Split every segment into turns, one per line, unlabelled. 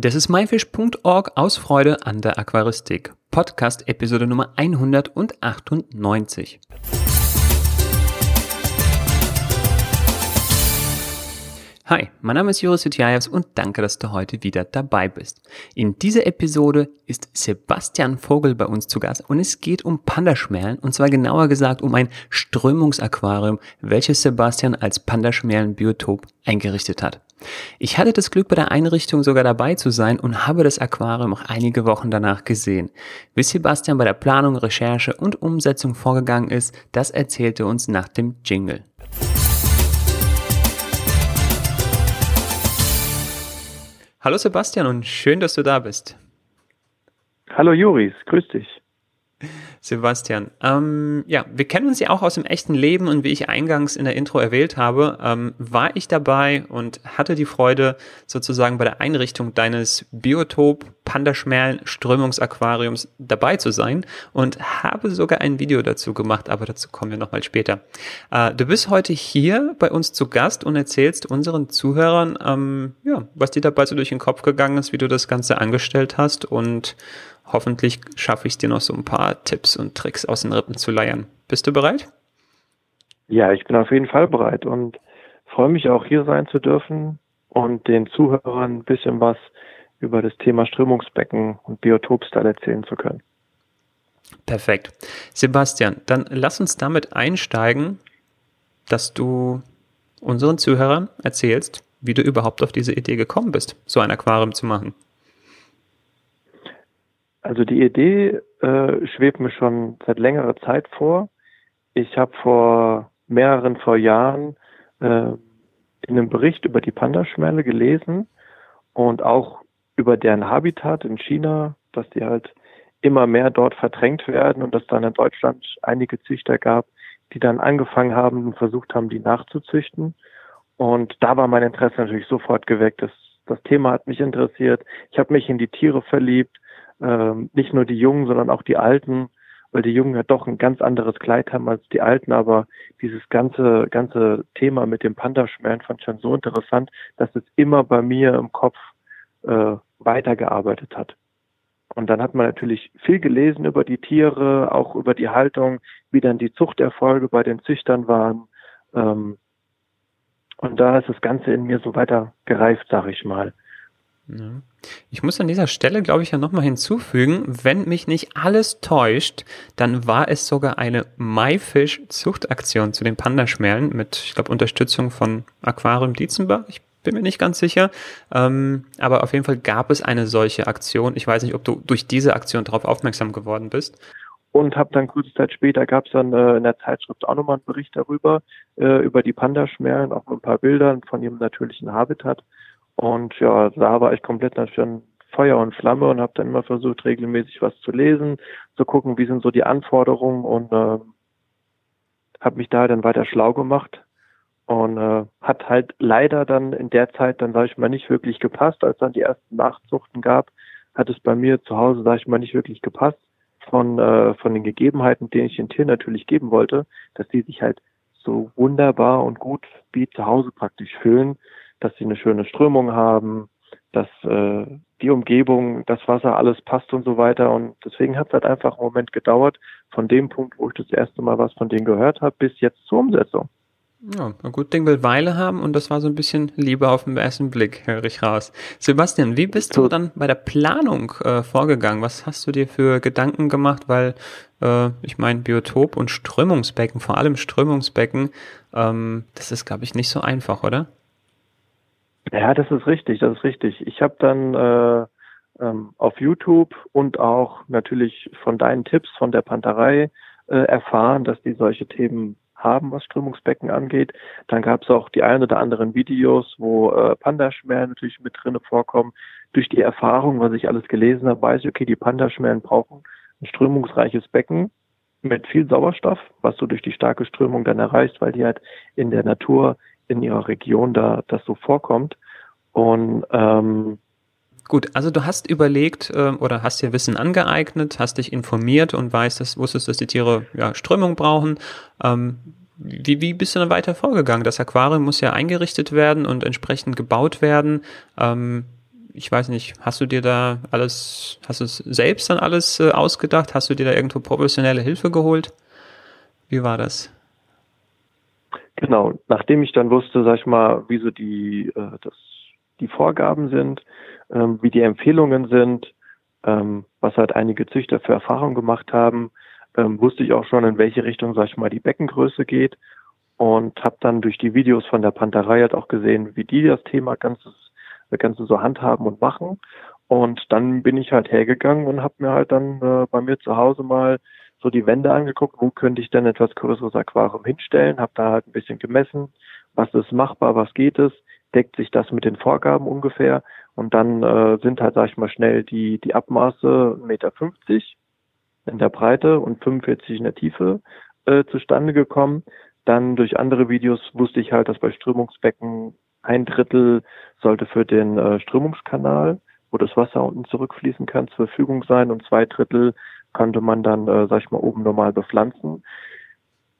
Das ist myfish.org aus Freude an der Aquaristik. Podcast Episode Nummer 198. Hi, mein Name ist Joris Jutjajews und danke, dass du heute wieder dabei bist. In dieser Episode ist Sebastian Vogel bei uns zu Gast und es geht um Pandaschmerlen und zwar genauer gesagt um ein Strömungsaquarium, welches Sebastian als Pandaschmerlenbiotop eingerichtet hat. Ich hatte das Glück, bei der Einrichtung sogar dabei zu sein und habe das Aquarium auch einige Wochen danach gesehen. Wie Sebastian bei der Planung, Recherche und Umsetzung vorgegangen ist, das erzählte uns nach dem Jingle. Hallo Sebastian und schön, dass du da bist.
Hallo Juris, grüß dich.
Sebastian, ähm, ja, wir kennen uns ja auch aus dem echten Leben und wie ich eingangs in der Intro erwähnt habe, ähm, war ich dabei und hatte die Freude, sozusagen bei der Einrichtung deines Biotop Pandaschmerlen Strömungsaquariums dabei zu sein und habe sogar ein Video dazu gemacht, aber dazu kommen wir nochmal später. Äh, du bist heute hier bei uns zu Gast und erzählst unseren Zuhörern, ähm, ja, was dir dabei so durch den Kopf gegangen ist, wie du das Ganze angestellt hast und hoffentlich schaffe ich es dir noch so ein paar Tipps und Tricks aus den Rippen zu leiern. Bist du bereit?
Ja, ich bin auf jeden Fall bereit und freue mich auch hier sein zu dürfen und den Zuhörern ein bisschen was über das Thema Strömungsbecken und Biotopstyle erzählen zu können.
Perfekt. Sebastian, dann lass uns damit einsteigen, dass du unseren Zuhörern erzählst, wie du überhaupt auf diese Idee gekommen bist, so ein Aquarium zu machen.
Also die Idee äh, schwebt mir schon seit längerer Zeit vor. Ich habe vor mehreren vor Jahren äh, in einem Bericht über die Pandaschmerle gelesen und auch über deren Habitat in China, dass die halt immer mehr dort verdrängt werden und dass dann in Deutschland einige Züchter gab, die dann angefangen haben und versucht haben, die nachzuzüchten. Und da war mein Interesse natürlich sofort geweckt. Das, das Thema hat mich interessiert. Ich habe mich in die Tiere verliebt ähm, nicht nur die Jungen, sondern auch die Alten, weil die Jungen ja doch ein ganz anderes Kleid haben als die Alten, aber dieses ganze, ganze Thema mit dem Pandaschmerzen fand ich schon so interessant, dass es immer bei mir im Kopf äh, weitergearbeitet hat. Und dann hat man natürlich viel gelesen über die Tiere, auch über die Haltung, wie dann die Zuchterfolge bei den Züchtern waren. Ähm, und da ist das Ganze in mir so weiter gereift, sag ich mal.
Ja. Ich muss an dieser Stelle, glaube ich, ja nochmal hinzufügen, wenn mich nicht alles täuscht, dann war es sogar eine Maifisch-Zuchtaktion zu den Pandaschmerlen mit, ich glaube, Unterstützung von Aquarium Dietzenbach. Ich bin mir nicht ganz sicher. Ähm, aber auf jeden Fall gab es eine solche Aktion. Ich weiß nicht, ob du durch diese Aktion darauf aufmerksam geworden bist.
Und habe dann kurze Zeit später gab es dann äh, in der Zeitschrift auch nochmal einen Bericht darüber, äh, über die Pandaschmerlen, auch mit ein paar Bildern von ihrem natürlichen Habitat. Und ja, da war ich komplett natürlich Feuer und Flamme und habe dann immer versucht, regelmäßig was zu lesen, zu gucken, wie sind so die Anforderungen und äh, habe mich da dann weiter schlau gemacht und äh, hat halt leider dann in der Zeit dann, sage ich mal, nicht wirklich gepasst. Als dann die ersten Nachzuchten gab, hat es bei mir zu Hause, sage ich mal, nicht wirklich gepasst von, äh, von den Gegebenheiten, denen ich den Tieren natürlich geben wollte, dass die sich halt so wunderbar und gut wie zu Hause praktisch fühlen, dass sie eine schöne Strömung haben, dass äh, die Umgebung, das Wasser, alles passt und so weiter. Und deswegen hat es halt einfach einen Moment gedauert, von dem Punkt, wo ich das erste Mal was von denen gehört habe, bis jetzt zur Umsetzung.
Ja, ein gut Ding will Weile haben und das war so ein bisschen Liebe auf den ersten Blick, höre ich raus. Sebastian, wie bist du dann bei der Planung äh, vorgegangen? Was hast du dir für Gedanken gemacht? Weil äh, ich meine, Biotop und Strömungsbecken, vor allem Strömungsbecken, ähm, das ist, glaube ich, nicht so einfach, oder?
Ja, das ist richtig, das ist richtig. Ich habe dann äh, ähm, auf YouTube und auch natürlich von deinen Tipps von der Panterei äh, erfahren, dass die solche Themen haben, was Strömungsbecken angeht. Dann gab es auch die ein oder anderen Videos, wo äh, Pandaschmerlen natürlich mit drinne vorkommen. Durch die Erfahrung, was ich alles gelesen habe, weiß ich, okay, die Pandaschmerlen brauchen ein strömungsreiches Becken mit viel Sauerstoff, was du durch die starke Strömung dann erreichst, weil die halt in der Natur in ihrer Region da das so vorkommt. Und ähm,
Gut, also du hast überlegt äh, oder hast dir Wissen angeeignet, hast dich informiert und weißt, dass, wusstest, dass die Tiere ja, Strömung brauchen. Ähm, wie, wie bist du dann weiter vorgegangen? Das Aquarium muss ja eingerichtet werden und entsprechend gebaut werden. Ähm, ich weiß nicht, hast du dir da alles, hast du es selbst dann alles äh, ausgedacht? Hast du dir da irgendwo professionelle Hilfe geholt? Wie war das?
Genau, nachdem ich dann wusste, sag ich mal, wie so die, äh, das, die Vorgaben sind, ähm, wie die Empfehlungen sind, ähm, was halt einige Züchter für Erfahrungen gemacht haben, ähm, wusste ich auch schon, in welche Richtung, sag ich mal, die Beckengröße geht und habe dann durch die Videos von der Panterei halt auch gesehen, wie die das Thema ganzes, das Ganze so handhaben und machen. Und dann bin ich halt hergegangen und habe mir halt dann äh, bei mir zu Hause mal so die Wände angeguckt, wo könnte ich denn etwas größeres Aquarium hinstellen, habe da halt ein bisschen gemessen, was ist machbar, was geht es, deckt sich das mit den Vorgaben ungefähr und dann äh, sind halt, sag ich mal, schnell die, die Abmaße 1,50 Meter in der Breite und 45 in der Tiefe äh, zustande gekommen. Dann durch andere Videos wusste ich halt, dass bei Strömungsbecken ein Drittel sollte für den äh, Strömungskanal, wo das Wasser unten zurückfließen kann, zur Verfügung sein und zwei Drittel konnte man dann, äh, sag ich mal, oben normal bepflanzen.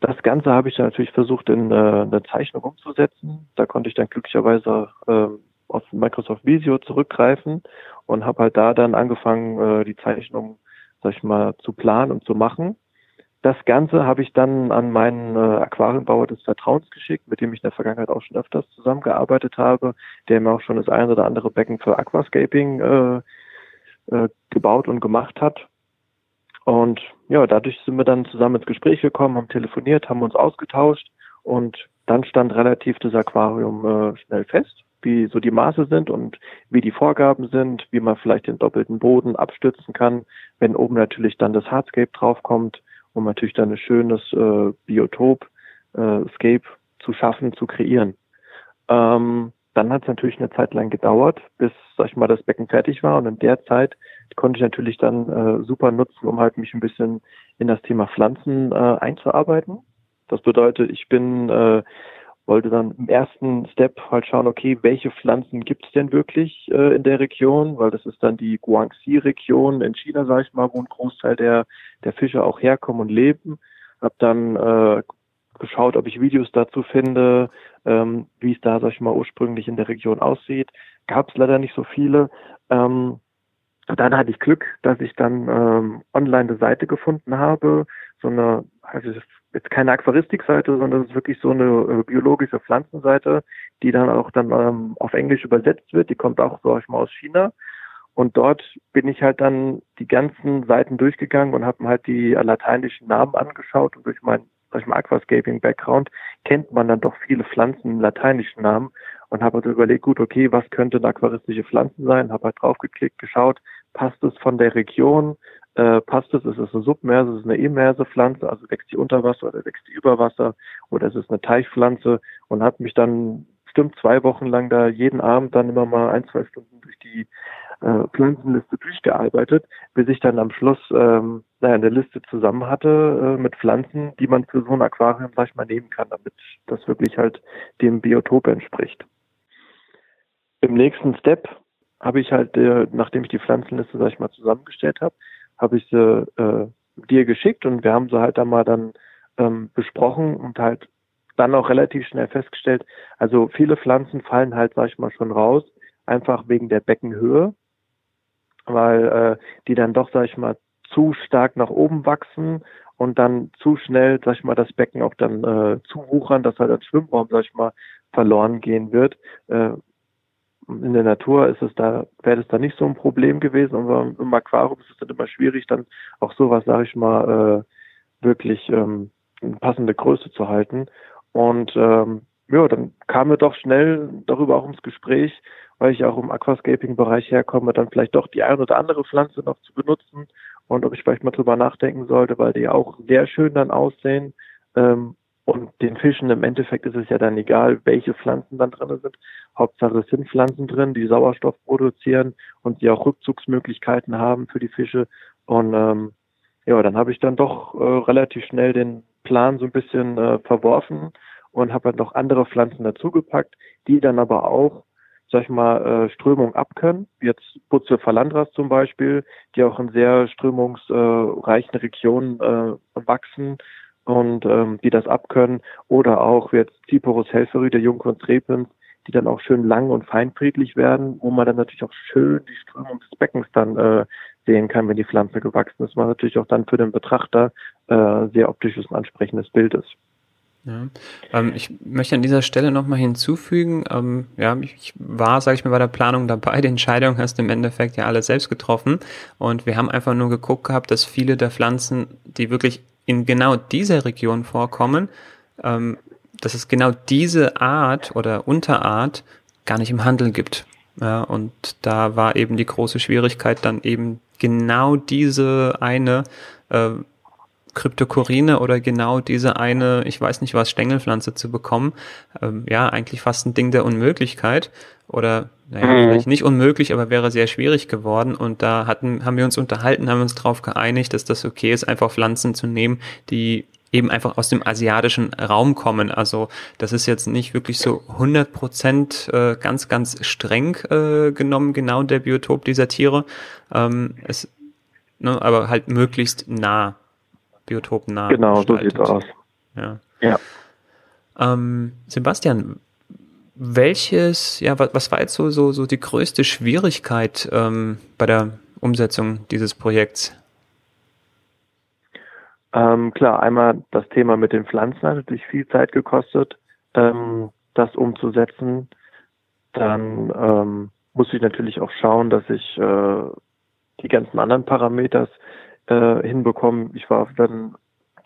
Das Ganze habe ich dann natürlich versucht in äh, eine Zeichnung umzusetzen. Da konnte ich dann glücklicherweise äh, auf Microsoft Visio zurückgreifen und habe halt da dann angefangen, äh, die Zeichnung, sag ich mal, zu planen und zu machen. Das Ganze habe ich dann an meinen äh, Aquariumbauer des Vertrauens geschickt, mit dem ich in der Vergangenheit auch schon öfters zusammengearbeitet habe, der mir auch schon das eine oder andere Becken für Aquascaping äh, äh, gebaut und gemacht hat. Und ja, dadurch sind wir dann zusammen ins Gespräch gekommen, haben telefoniert, haben uns ausgetauscht und dann stand relativ das Aquarium äh, schnell fest, wie so die Maße sind und wie die Vorgaben sind, wie man vielleicht den doppelten Boden abstützen kann, wenn oben natürlich dann das Hardscape draufkommt, um natürlich dann ein schönes äh, Biotop, äh, Scape zu schaffen, zu kreieren. Ähm, dann hat es natürlich eine Zeit lang gedauert, bis, sag ich mal, das Becken fertig war. Und in der Zeit konnte ich natürlich dann äh, super nutzen, um halt mich ein bisschen in das Thema Pflanzen äh, einzuarbeiten. Das bedeutet, ich bin, äh, wollte dann im ersten Step halt schauen, okay, welche Pflanzen gibt es denn wirklich äh, in der Region, weil das ist dann die Guangxi-Region in China, sag ich mal, wo ein Großteil der, der Fische auch herkommen und leben. Hab dann äh, geschaut, ob ich Videos dazu finde, ähm, wie es da, sag ich mal, ursprünglich in der Region aussieht. Gab es leider nicht so viele. Ähm, dann hatte ich Glück, dass ich dann ähm, online eine Seite gefunden habe, so eine, also jetzt keine Aquaristikseite, sondern es ist wirklich so eine äh, biologische Pflanzenseite, die dann auch dann ähm, auf Englisch übersetzt wird. Die kommt auch, sag ich mal, aus China. Und dort bin ich halt dann die ganzen Seiten durchgegangen und habe mir halt die lateinischen Namen angeschaut und durch mein sag ich mal, Aquascaping-Background, kennt man dann doch viele Pflanzen im lateinischen Namen und habe also überlegt, gut, okay, was könnte eine aquaristische Pflanze sein? Habe halt draufgeklickt, geschaut, passt es von der Region, äh, passt es, ist es eine Submerse, ist es eine immerse Pflanze, also wächst die unter Wasser oder wächst die über Wasser? Oder ist es eine Teichpflanze? Und habe mich dann bestimmt zwei Wochen lang da jeden Abend dann immer mal ein, zwei Stunden durch die äh, Pflanzenliste durchgearbeitet, bis ich dann am Schluss ähm, naja, eine Liste zusammen hatte äh, mit Pflanzen, die man für so ein Aquarium, sag ich mal, nehmen kann, damit das wirklich halt dem Biotop entspricht. Im nächsten Step habe ich halt, äh, nachdem ich die Pflanzenliste, sag ich mal, zusammengestellt habe, habe ich sie äh, dir geschickt und wir haben sie halt dann mal dann ähm, besprochen und halt dann auch relativ schnell festgestellt, also viele Pflanzen fallen halt, sag ich mal, schon raus, einfach wegen der Beckenhöhe weil äh, die dann doch, sag ich mal, zu stark nach oben wachsen und dann zu schnell, sag ich mal, das Becken auch dann äh, zuwuchern, dass halt als Schwimmraum, sag ich mal, verloren gehen wird. Äh, in der Natur ist es da, wäre das da nicht so ein Problem gewesen, aber im Aquarium ist es dann immer schwierig, dann auch sowas, sag ich mal, äh, wirklich ähm, passende Größe zu halten. Und ähm, ja, dann kamen wir doch schnell darüber auch ins Gespräch, weil ich auch im Aquascaping-Bereich herkomme, dann vielleicht doch die ein oder andere Pflanze noch zu benutzen und ob ich vielleicht mal drüber nachdenken sollte, weil die auch sehr schön dann aussehen. Ähm, und den Fischen im Endeffekt ist es ja dann egal, welche Pflanzen dann drin sind. Hauptsache es sind Pflanzen drin, die Sauerstoff produzieren und die auch Rückzugsmöglichkeiten haben für die Fische. Und ähm, ja, dann habe ich dann doch äh, relativ schnell den Plan so ein bisschen äh, verworfen und habe halt noch andere Pflanzen dazugepackt, die dann aber auch sag ich mal, äh, Strömung abkönnen. Jetzt Putze Phalandras zum Beispiel, die auch in sehr strömungsreichen Regionen äh, wachsen und ähm, die das abkönnen. Oder auch jetzt Ciporus helferi, der Jungkorn Trepens, die dann auch schön lang und feinfriedlich werden, wo man dann natürlich auch schön die Strömung des Beckens dann äh, sehen kann, wenn die Pflanze gewachsen ist, was natürlich auch dann für den Betrachter äh, sehr optisches und ansprechendes Bild ist.
Ja. Ähm, ich möchte an dieser Stelle nochmal hinzufügen, ähm, ja, ich war, sage ich mal, bei der Planung dabei. Die Entscheidung hast du im Endeffekt ja alle selbst getroffen. Und wir haben einfach nur geguckt gehabt, dass viele der Pflanzen, die wirklich in genau dieser Region vorkommen, ähm, dass es genau diese Art oder Unterart gar nicht im Handel gibt. Ja, und da war eben die große Schwierigkeit, dann eben genau diese eine äh, Kryptokorine oder genau diese eine, ich weiß nicht was, Stängelpflanze zu bekommen. Ähm, ja, eigentlich fast ein Ding der Unmöglichkeit. Oder, naja, mhm. vielleicht nicht unmöglich, aber wäre sehr schwierig geworden. Und da hatten, haben wir uns unterhalten, haben uns darauf geeinigt, dass das okay ist, einfach Pflanzen zu nehmen, die eben einfach aus dem asiatischen Raum kommen. Also das ist jetzt nicht wirklich so 100 Prozent äh, ganz, ganz streng äh, genommen, genau der Biotop dieser Tiere. Ähm, es, ne, aber halt möglichst nah biotopnah.
Genau, gestaltet. so sieht's aus.
Ja. ja. Ähm, Sebastian, welches, ja, was, was war jetzt so, so, so die größte Schwierigkeit ähm, bei der Umsetzung dieses Projekts?
Ähm, klar, einmal das Thema mit den Pflanzen hat natürlich viel Zeit gekostet, ähm, das umzusetzen. Dann ähm, muss ich natürlich auch schauen, dass ich äh, die ganzen anderen Parameters äh, hinbekommen. Ich war dann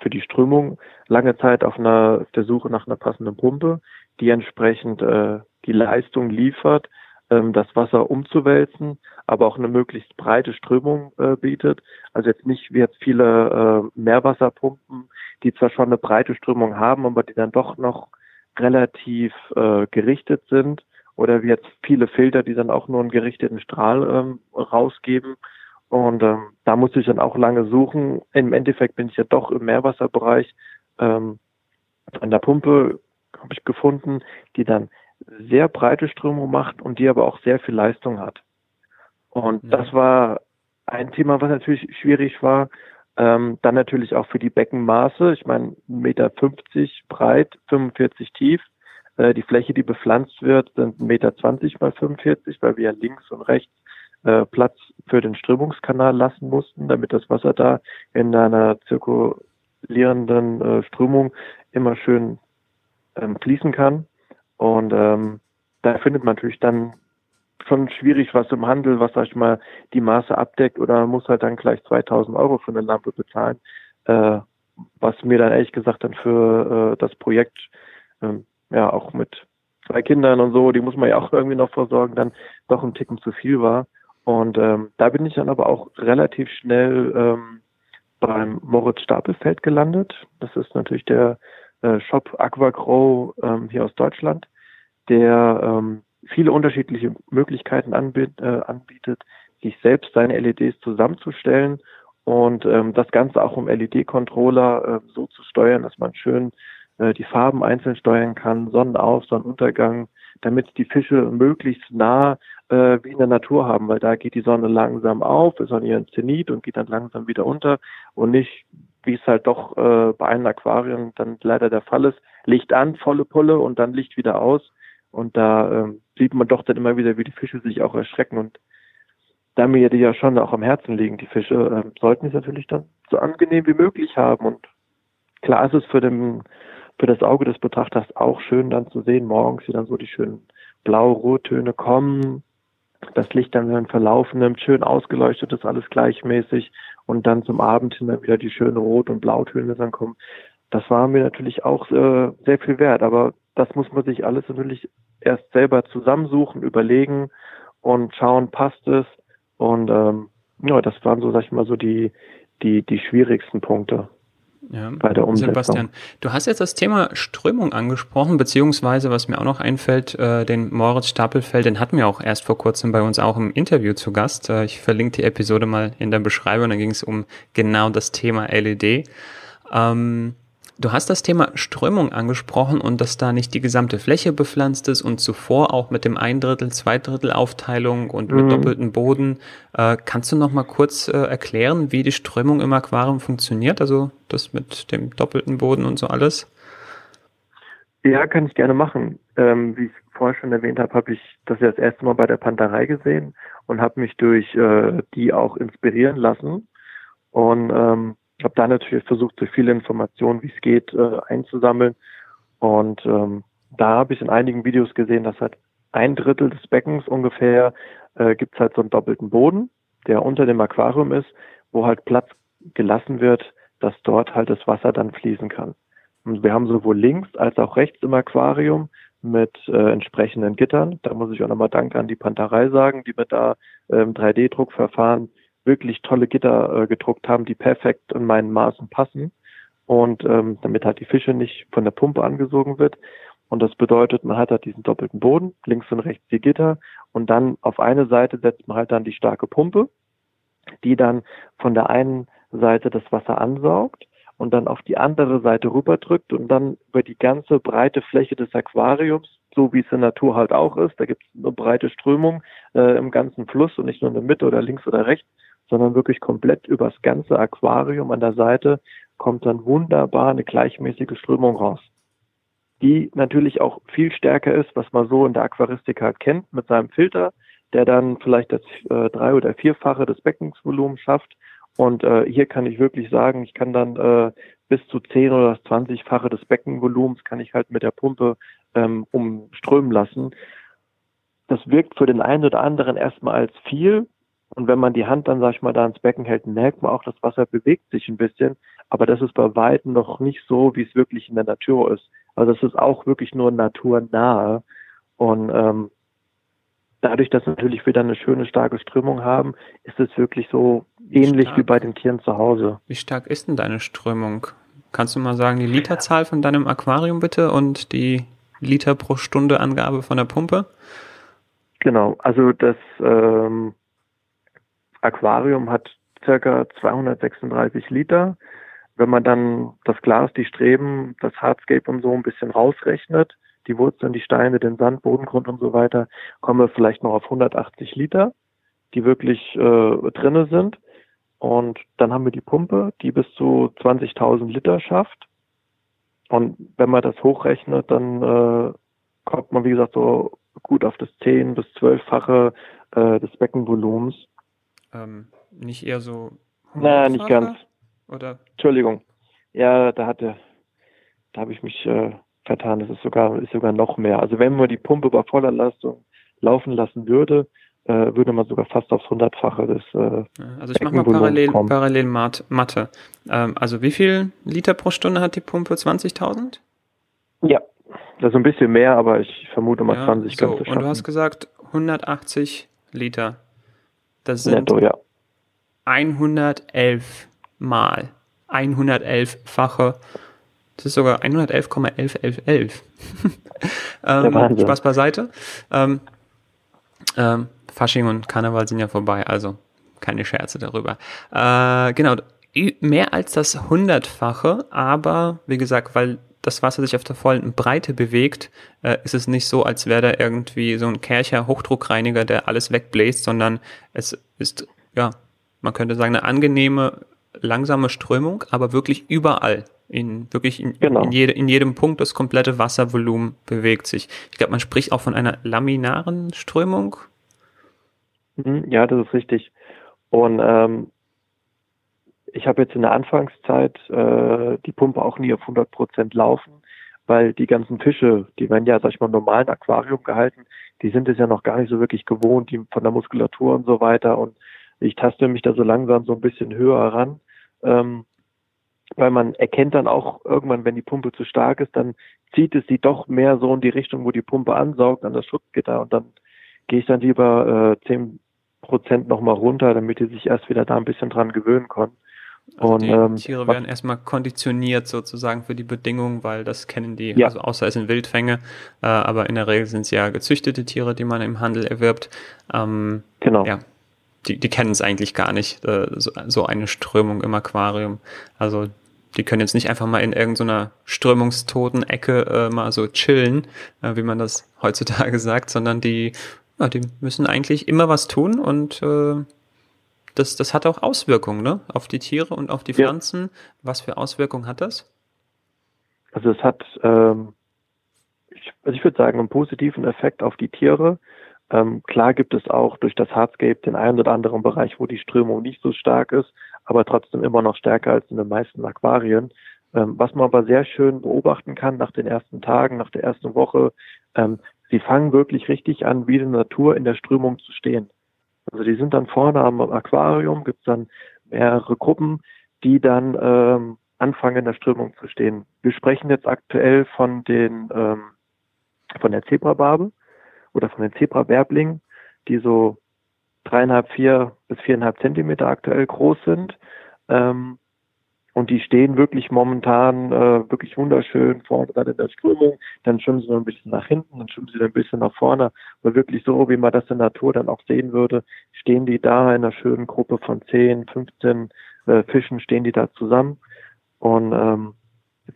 für die Strömung lange Zeit auf einer auf der Suche nach einer passenden Pumpe, die entsprechend äh, die Leistung liefert, ähm, das Wasser umzuwälzen, aber auch eine möglichst breite Strömung äh, bietet. Also jetzt nicht wie jetzt viele äh, Meerwasserpumpen, die zwar schon eine breite Strömung haben, aber die dann doch noch relativ äh, gerichtet sind oder wie jetzt viele Filter, die dann auch nur einen gerichteten Strahl ähm, rausgeben. Und ähm, da musste ich dann auch lange suchen. Im Endeffekt bin ich ja doch im Meerwasserbereich ähm, an der Pumpe habe ich gefunden, die dann sehr breite Strömung macht und die aber auch sehr viel Leistung hat. Und ja. das war ein Thema, was natürlich schwierig war. Ähm, dann natürlich auch für die Beckenmaße. Ich meine, 1,50 Meter breit, 45 tief. Äh, die Fläche, die bepflanzt wird, sind 1,20 Meter mal 45, weil wir links und rechts äh, Platz für den Strömungskanal lassen mussten, damit das Wasser da in einer zirkulierenden äh, Strömung immer schön ähm, fließen kann. Und ähm, da findet man natürlich dann schon schwierig was im Handel, was sag ich mal die Maße abdeckt oder man muss halt dann gleich 2000 Euro für eine Lampe bezahlen, äh, was mir dann ehrlich gesagt dann für äh, das Projekt ähm, ja auch mit zwei Kindern und so, die muss man ja auch irgendwie noch versorgen, dann doch ein Ticken zu viel war. Und ähm, da bin ich dann aber auch relativ schnell ähm, beim Moritz Stapelfeld gelandet. Das ist natürlich der äh, Shop Aquagrow ähm, hier aus Deutschland, der ähm, viele unterschiedliche Möglichkeiten anbiet, äh, anbietet, sich selbst seine LEDs zusammenzustellen und ähm, das Ganze auch im LED-Controller äh, so zu steuern, dass man schön äh, die Farben einzeln steuern kann, Sonnenauf, Sonnenuntergang, damit die Fische möglichst nah äh, wie in der Natur haben, weil da geht die Sonne langsam auf, ist an ihren Zenit und geht dann langsam wieder unter und nicht, wie es halt doch äh, bei einem Aquarium dann leider der Fall ist, Licht an, volle Pulle und dann Licht wieder aus. Und da äh, sieht man doch dann immer wieder, wie die Fische sich auch erschrecken. Und da mir die ja schon auch am Herzen liegen, die Fische, äh, sollten es natürlich dann so angenehm wie möglich haben. Und klar ist es für den für das Auge des Betrachters auch schön dann zu sehen, morgens, wie dann so die schönen blau-rottöne kommen, das Licht dann einen Verlauf nimmt, schön ausgeleuchtet ist, alles gleichmäßig. Und dann zum Abend hin dann wieder die schönen Rot- und Blautöne dann kommen. Das war mir natürlich auch äh, sehr viel wert, aber das muss man sich alles natürlich erst selber zusammensuchen, überlegen und schauen, passt es. Und ähm, ja, das waren so, sag ich mal, so die, die, die schwierigsten Punkte
ja. bei der Umsetzung. Sebastian, du hast jetzt das Thema Strömung angesprochen, beziehungsweise, was mir auch noch einfällt, äh, den Moritz Stapelfeld, den hatten wir auch erst vor kurzem bei uns auch im Interview zu Gast. Äh, ich verlinke die Episode mal in der Beschreibung, da ging es um genau das Thema LED. Ähm, Du hast das Thema Strömung angesprochen und dass da nicht die gesamte Fläche bepflanzt ist und zuvor auch mit dem ein Drittel, zwei Drittel Aufteilung und mit mhm. doppeltem Boden. Äh, kannst du noch mal kurz äh, erklären, wie die Strömung im Aquarium funktioniert? Also das mit dem doppelten Boden und so alles?
Ja, kann ich gerne machen. Ähm, wie ich vorher schon erwähnt habe, habe ich das ja das erste Mal bei der Panterei gesehen und habe mich durch äh, die auch inspirieren lassen und ähm, habe da natürlich versucht, so viele Informationen, wie es geht, äh, einzusammeln. Und ähm, da habe ich in einigen Videos gesehen, dass halt ein Drittel des Beckens ungefähr äh, gibt es halt so einen doppelten Boden, der unter dem Aquarium ist, wo halt Platz gelassen wird, dass dort halt das Wasser dann fließen kann. Und wir haben sowohl links als auch rechts im Aquarium mit äh, entsprechenden Gittern. Da muss ich auch nochmal Dank an die Panterei sagen, die mit da ähm, 3D-Druckverfahren wirklich tolle Gitter äh, gedruckt haben, die perfekt in meinen Maßen passen. Und ähm, damit halt die Fische nicht von der Pumpe angesogen wird. Und das bedeutet, man hat halt diesen doppelten Boden, links und rechts die Gitter und dann auf eine Seite setzt man halt dann die starke Pumpe, die dann von der einen Seite das Wasser ansaugt und dann auf die andere Seite rüberdrückt und dann über die ganze breite Fläche des Aquariums, so wie es in der Natur halt auch ist, da gibt es eine breite Strömung äh, im ganzen Fluss und nicht nur in der Mitte oder links oder rechts, sondern wirklich komplett übers ganze Aquarium an der Seite kommt dann wunderbar eine gleichmäßige Strömung raus die natürlich auch viel stärker ist, was man so in der Aquaristik halt kennt, mit seinem Filter, der dann vielleicht das äh, drei- oder vierfache des Beckensvolumens schafft. Und äh, hier kann ich wirklich sagen, ich kann dann äh, bis zu zehn oder das zwanzigfache des Beckenvolumens kann ich halt mit der Pumpe ähm, umströmen lassen. Das wirkt für den einen oder anderen erstmal als viel. Und wenn man die Hand dann, sag ich mal, da ins Becken hält, merkt man auch, das Wasser bewegt sich ein bisschen. Aber das ist bei Weitem noch nicht so, wie es wirklich in der Natur ist. Also es ist auch wirklich nur naturnahe. Und ähm, dadurch, dass natürlich wir dann eine schöne, starke Strömung haben, ist es wirklich so wie ähnlich stark? wie bei den Tieren zu Hause.
Wie stark ist denn deine Strömung? Kannst du mal sagen, die Literzahl von deinem Aquarium bitte und die Liter pro Stunde Angabe von der Pumpe?
Genau, also das ähm, Aquarium hat circa 236 Liter wenn man dann das Glas, die Streben, das Hardscape und so ein bisschen rausrechnet, die Wurzeln, die Steine, den Sand, Bodengrund und so weiter, kommen wir vielleicht noch auf 180 Liter, die wirklich äh, drinne sind. Und dann haben wir die Pumpe, die bis zu 20.000 Liter schafft. Und wenn man das hochrechnet, dann äh, kommt man, wie gesagt, so gut auf das 10- bis 12-fache äh, des Beckenvolumens.
Ähm, nicht eher so.
Naja, nicht ganz. Oder? Entschuldigung. Ja, da hatte, da habe ich mich äh, vertan. Das ist sogar, ist sogar noch mehr. Also wenn man die Pumpe bei voller Leistung laufen lassen würde, äh, würde man sogar fast aufs hundertfache des. Äh,
also ich mache mal parallel, parallel Mat Mathe. Ähm, also wie viel Liter pro Stunde hat die Pumpe? 20.000?
Ja, das ist ein bisschen mehr, aber ich vermute mal ja, 20
so, Und du hast gesagt 180 Liter. Das sind
Netto, ja.
111 mal 111-fache. Das ist sogar 111,1111. ähm, Spaß beiseite. Ähm, ähm, Fasching und Karneval sind ja vorbei, also keine Scherze darüber. Äh, genau, mehr als das hundertfache, aber wie gesagt, weil das Wasser sich auf der vollen Breite bewegt, äh, ist es nicht so, als wäre da irgendwie so ein Kercher Hochdruckreiniger, der alles wegbläst, sondern es ist, ja, man könnte sagen, eine angenehme langsame Strömung, aber wirklich überall. In wirklich in, genau. in, jede, in jedem Punkt das komplette Wasservolumen bewegt sich. Ich glaube, man spricht auch von einer laminaren Strömung.
Mhm, ja, das ist richtig. Und ähm, ich habe jetzt in der Anfangszeit äh, die Pumpe auch nie auf 100 Prozent laufen, weil die ganzen Fische, die werden ja, sag ich mal, im normalen Aquarium gehalten, die sind es ja noch gar nicht so wirklich gewohnt, die von der Muskulatur und so weiter. Und ich taste mich da so langsam so ein bisschen höher ran, ähm, weil man erkennt dann auch irgendwann, wenn die Pumpe zu stark ist, dann zieht es sie doch mehr so in die Richtung, wo die Pumpe ansaugt, an das Schutzgitter und dann gehe ich dann lieber äh, 10 Prozent nochmal runter, damit die sich erst wieder da ein bisschen dran gewöhnen können.
Also und, die ähm, Tiere werden erstmal konditioniert sozusagen für die Bedingungen, weil das kennen die, ja. also außer es sind Wildfänge, äh, aber in der Regel sind es ja gezüchtete Tiere, die man im Handel erwirbt. Ähm,
genau.
Ja, die, die kennen es eigentlich gar nicht, äh, so, so eine Strömung im Aquarium. Also die können jetzt nicht einfach mal in irgendeiner strömungstoten Ecke äh, mal so chillen, äh, wie man das heutzutage sagt, sondern die, ja, die müssen eigentlich immer was tun und äh, das, das hat auch Auswirkungen ne? auf die Tiere und auf die Pflanzen. Ja. Was für Auswirkungen hat das?
Also es hat, ähm, ich also ich würde sagen, einen positiven Effekt auf die Tiere. Ähm, klar gibt es auch durch das Hardscape den einen oder anderen Bereich, wo die Strömung nicht so stark ist, aber trotzdem immer noch stärker als in den meisten Aquarien. Ähm, was man aber sehr schön beobachten kann nach den ersten Tagen, nach der ersten Woche, ähm, sie fangen wirklich richtig an, wie die Natur in der Strömung zu stehen. Also die sind dann vorne am Aquarium, gibt es dann mehrere Gruppen, die dann ähm, anfangen in der Strömung zu stehen. Wir sprechen jetzt aktuell von den ähm, von der Zebrabarbe oder von den Zebrawerblingen, die so dreieinhalb, vier bis viereinhalb Zentimeter aktuell groß sind. Ähm, und die stehen wirklich momentan äh, wirklich wunderschön vorne dann in der Strömung. Dann schwimmen sie noch ein bisschen nach hinten, dann schwimmen sie dann ein bisschen nach vorne. Aber wirklich so, wie man das in der Natur dann auch sehen würde, stehen die da in einer schönen Gruppe von 10, 15 äh, Fischen, stehen die da zusammen und ähm,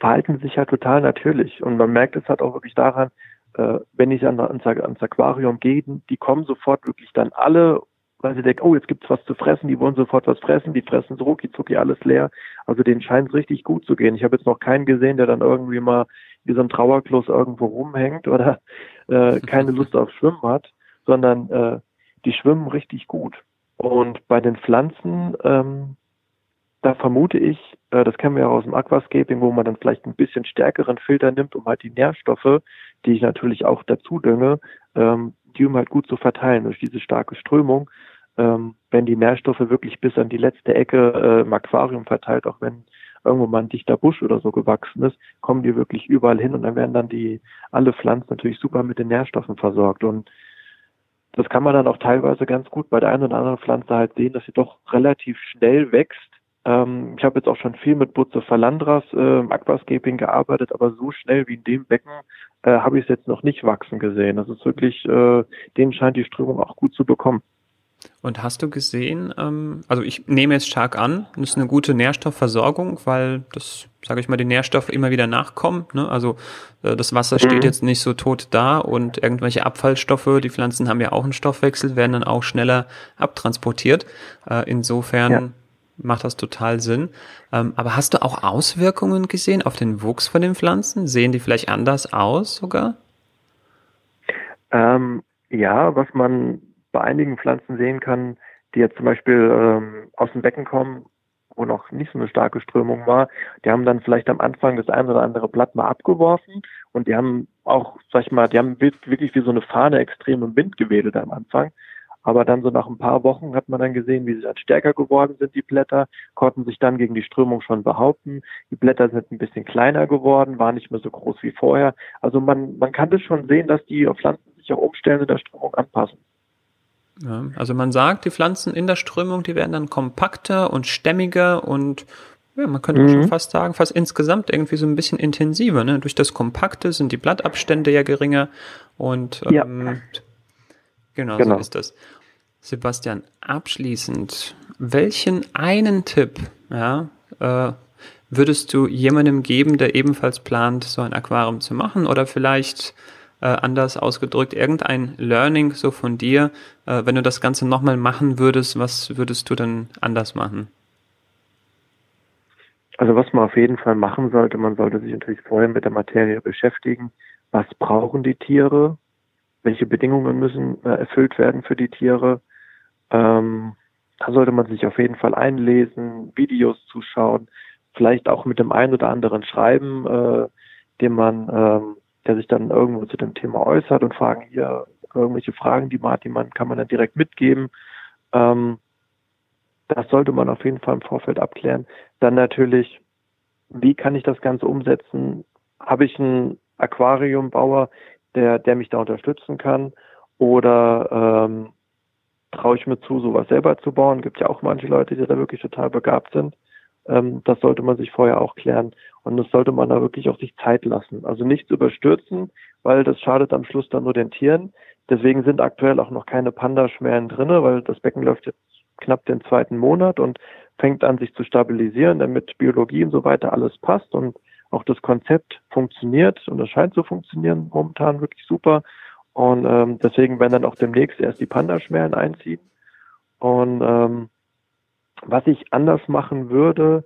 verhalten sich halt total natürlich. Und man merkt es halt auch wirklich daran, äh, wenn ich an, ans, ans Aquarium gehe, die kommen sofort wirklich dann alle weil sie denken, oh, jetzt gibt's was zu fressen, die wollen sofort was fressen, die fressen so rucki zucki alles leer. Also denen scheint es richtig gut zu gehen. Ich habe jetzt noch keinen gesehen, der dann irgendwie mal wie so ein Trauerkloß irgendwo rumhängt oder äh, keine Lust auf Schwimmen hat, sondern äh, die schwimmen richtig gut. Und bei den Pflanzen, ähm, da vermute ich, äh, das kennen wir ja aus dem Aquascaping, wo man dann vielleicht ein bisschen stärkeren Filter nimmt, um halt die Nährstoffe, die ich natürlich auch dazu dünge, ähm, die um halt gut zu verteilen durch diese starke Strömung, ähm, wenn die Nährstoffe wirklich bis an die letzte Ecke äh, im Aquarium verteilt, auch wenn irgendwo mal ein dichter Busch oder so gewachsen ist, kommen die wirklich überall hin und dann werden dann die alle Pflanzen natürlich super mit den Nährstoffen versorgt und das kann man dann auch teilweise ganz gut bei der einen oder anderen Pflanze halt sehen, dass sie doch relativ schnell wächst. Ähm, ich habe jetzt auch schon viel mit Butze Falandras äh, im Aquascaping gearbeitet, aber so schnell wie in dem Becken äh, habe ich es jetzt noch nicht wachsen gesehen. Das ist wirklich, äh, denen scheint die Strömung auch gut zu bekommen.
Und hast du gesehen, ähm, also ich nehme jetzt stark an, das ist eine gute Nährstoffversorgung, weil das, sage ich mal, die Nährstoffe immer wieder nachkommen. Ne? Also äh, das Wasser steht mhm. jetzt nicht so tot da und irgendwelche Abfallstoffe, die Pflanzen haben ja auch einen Stoffwechsel, werden dann auch schneller abtransportiert. Äh, insofern ja. Macht das total Sinn. Ähm, aber hast du auch Auswirkungen gesehen auf den Wuchs von den Pflanzen? Sehen die vielleicht anders aus sogar?
Ähm, ja, was man bei einigen Pflanzen sehen kann, die jetzt zum Beispiel ähm, aus dem Becken kommen, wo noch nicht so eine starke Strömung war, die haben dann vielleicht am Anfang das ein oder andere Blatt mal abgeworfen und die haben auch, sag ich mal, die haben wirklich wie so eine Fahne extrem im Wind gewedelt am Anfang. Aber dann so nach ein paar Wochen hat man dann gesehen, wie sie dann stärker geworden sind, die Blätter, konnten sich dann gegen die Strömung schon behaupten. Die Blätter sind ein bisschen kleiner geworden, waren nicht mehr so groß wie vorher. Also man, man kann das schon sehen, dass die Pflanzen sich auch umstellen und der Strömung anpassen.
Ja, also man sagt, die Pflanzen in der Strömung, die werden dann kompakter und stämmiger und ja, man könnte mhm. schon fast sagen, fast insgesamt irgendwie so ein bisschen intensiver. Ne? Durch das Kompakte sind die Blattabstände ja geringer und ja. ähm, genau, genau, so ist das. Sebastian, abschließend, welchen einen Tipp ja, äh, würdest du jemandem geben, der ebenfalls plant, so ein Aquarium zu machen oder vielleicht äh, anders ausgedrückt, irgendein Learning so von dir, äh, wenn du das Ganze nochmal machen würdest, was würdest du dann anders machen?
Also was man auf jeden Fall machen sollte, man sollte sich natürlich vorher mit der Materie beschäftigen. Was brauchen die Tiere? Welche Bedingungen müssen äh, erfüllt werden für die Tiere? Ähm, da sollte man sich auf jeden Fall einlesen, Videos zuschauen, vielleicht auch mit dem einen oder anderen schreiben, äh, den man ähm, der sich dann irgendwo zu dem Thema äußert und fragen hier irgendwelche Fragen, die man die man kann man dann direkt mitgeben. Ähm, das sollte man auf jeden Fall im Vorfeld abklären. Dann natürlich, wie kann ich das Ganze umsetzen? Habe ich einen Aquariumbauer, der, der mich da unterstützen kann? Oder ähm, traue ich mir zu, sowas selber zu bauen? Gibt ja auch manche Leute, die da wirklich total begabt sind. Ähm, das sollte man sich vorher auch klären. Und das sollte man da wirklich auch sich Zeit lassen. Also nichts überstürzen, weil das schadet am Schluss dann nur den Tieren. Deswegen sind aktuell auch noch keine Pandaschmälen drinne, weil das Becken läuft jetzt knapp den zweiten Monat und fängt an, sich zu stabilisieren, damit Biologie und so weiter alles passt und auch das Konzept funktioniert und es scheint zu funktionieren momentan wirklich super. Und ähm, deswegen werden dann auch demnächst erst die Pandaschmälen einziehen. Und ähm, was ich anders machen würde,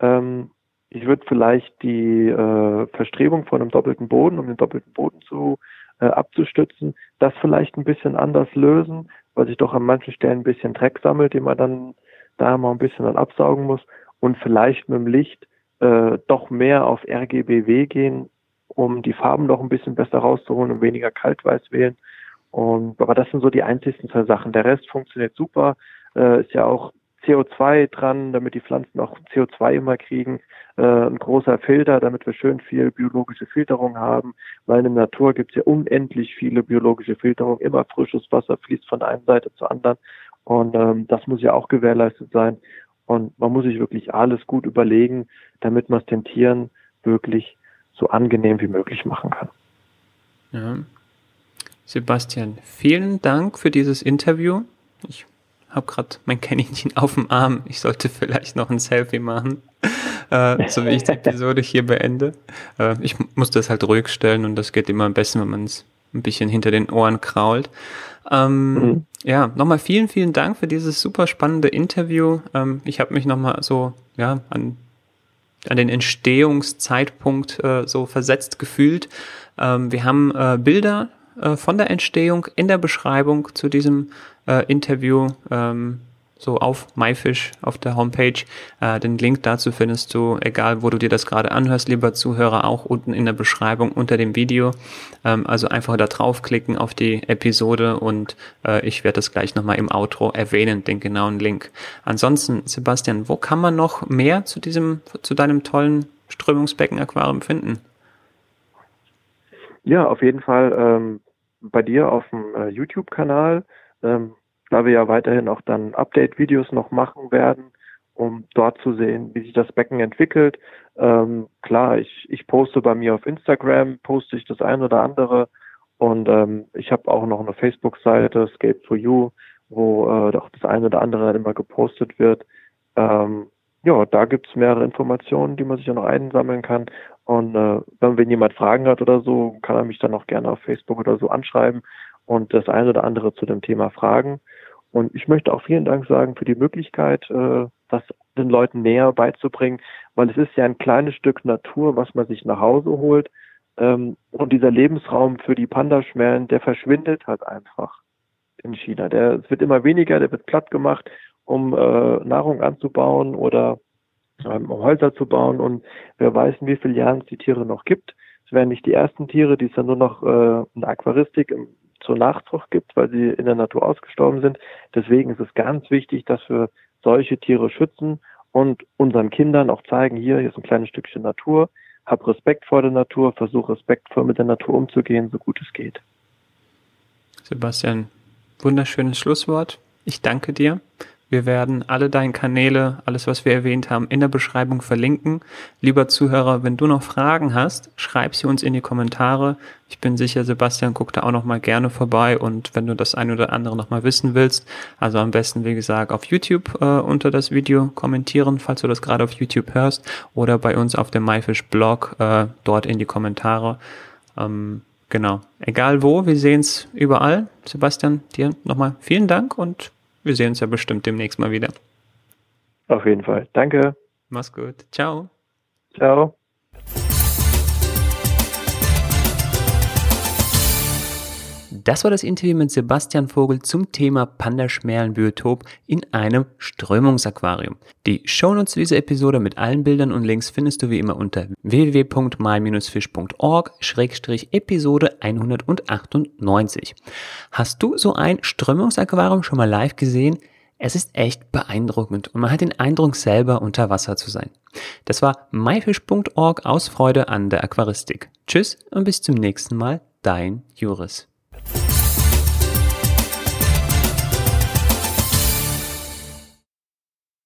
ähm, ich würde vielleicht die äh, Verstrebung von einem doppelten Boden, um den doppelten Boden zu äh, abzustützen, das vielleicht ein bisschen anders lösen, weil sich doch an manchen Stellen ein bisschen Dreck sammelt, den man dann da mal ein bisschen dann absaugen muss und vielleicht mit dem Licht äh, doch mehr auf RGBW gehen, um die Farben noch ein bisschen besser rauszuholen und weniger kaltweiß wählen. Und, aber das sind so die einzigsten zwei Sachen. Der Rest funktioniert super. Äh, ist ja auch CO2 dran, damit die Pflanzen auch CO2 immer kriegen. Äh, ein großer Filter, damit wir schön viel biologische Filterung haben. Weil in der Natur gibt es ja unendlich viele biologische Filterung. Immer frisches Wasser fließt von der einen Seite zur anderen. Und ähm, das muss ja auch gewährleistet sein. Und man muss sich wirklich alles gut überlegen, damit man es den Tieren wirklich so angenehm wie möglich machen kann.
Ja. Sebastian, vielen Dank für dieses Interview. Ich habe gerade mein Kaninchen auf dem Arm. Ich sollte vielleicht noch ein Selfie machen, äh, so wie ich die Episode hier beende. Äh, ich muss das halt ruhig stellen und das geht immer am besten, wenn man es ein bisschen hinter den Ohren krault. Ähm, mhm. Ja, nochmal vielen, vielen Dank für dieses super spannende Interview. Ähm, ich habe mich nochmal so ja an an den Entstehungszeitpunkt äh, so versetzt gefühlt. Ähm, wir haben äh, Bilder äh, von der Entstehung in der Beschreibung zu diesem äh, Interview. Ähm, so auf MyFish auf der Homepage. Äh, den Link dazu findest du, egal wo du dir das gerade anhörst, lieber Zuhörer, auch unten in der Beschreibung unter dem Video. Ähm, also einfach da draufklicken auf die Episode und äh, ich werde das gleich nochmal im Outro erwähnen, den genauen Link. Ansonsten, Sebastian, wo kann man noch mehr zu diesem, zu deinem tollen Strömungsbecken-Aquarium finden?
Ja, auf jeden Fall ähm, bei dir auf dem äh, YouTube-Kanal. Ähm, da wir ja weiterhin auch dann Update-Videos noch machen werden, um dort zu sehen, wie sich das Becken entwickelt. Ähm, klar, ich, ich poste bei mir auf Instagram, poste ich das ein oder andere und ähm, ich habe auch noch eine Facebook-Seite, Escape for You, wo äh, auch das eine oder andere immer gepostet wird. Ähm, ja, da gibt's mehrere Informationen, die man sich ja noch einsammeln kann. Und äh, wenn, wenn jemand Fragen hat oder so, kann er mich dann auch gerne auf Facebook oder so anschreiben und das eine oder andere zu dem Thema fragen. Und ich möchte auch vielen Dank sagen für die Möglichkeit, äh, das den Leuten näher beizubringen, weil es ist ja ein kleines Stück Natur, was man sich nach Hause holt. Ähm, und dieser Lebensraum für die Pandaschmerlen, der verschwindet halt einfach in China. Der es wird immer weniger, der wird platt gemacht, um äh, Nahrung anzubauen oder ähm, um Häuser zu bauen. Und wer weiß, in wie vielen Jahren es die Tiere noch gibt. Es werden nicht die ersten Tiere, die es dann nur noch äh, in der Aquaristik im zur Nachzucht gibt, weil sie in der Natur ausgestorben sind. Deswegen ist es ganz wichtig, dass wir solche Tiere schützen und unseren Kindern auch zeigen, hier, hier ist ein kleines Stückchen Natur, hab Respekt vor der Natur, versuch respektvoll mit der Natur umzugehen, so gut es geht.
Sebastian, wunderschönes Schlusswort. Ich danke dir. Wir werden alle deine Kanäle, alles was wir erwähnt haben, in der Beschreibung verlinken. Lieber Zuhörer, wenn du noch Fragen hast, schreib sie uns in die Kommentare. Ich bin sicher, Sebastian guckt da auch noch mal gerne vorbei und wenn du das ein oder andere noch mal wissen willst, also am besten, wie gesagt, auf YouTube äh, unter das Video kommentieren, falls du das gerade auf YouTube hörst oder bei uns auf dem MyFish Blog äh, dort in die Kommentare. Ähm, genau. Egal wo, wir sehen es überall. Sebastian, dir nochmal vielen Dank und wir sehen uns ja bestimmt demnächst mal wieder.
Auf jeden Fall. Danke.
Mach's gut. Ciao.
Ciao.
Das war das Interview mit Sebastian Vogel zum Thema Pandaschmerlenbiotop in einem Strömungsaquarium. Die Shownotes zu dieser Episode mit allen Bildern und Links findest du wie immer unter www.my-fish.org-episode 198. Hast du so ein Strömungsaquarium schon mal live gesehen? Es ist echt beeindruckend und man hat den Eindruck, selber unter Wasser zu sein. Das war myfish.org aus Freude an der Aquaristik. Tschüss und bis zum nächsten Mal, dein Juris.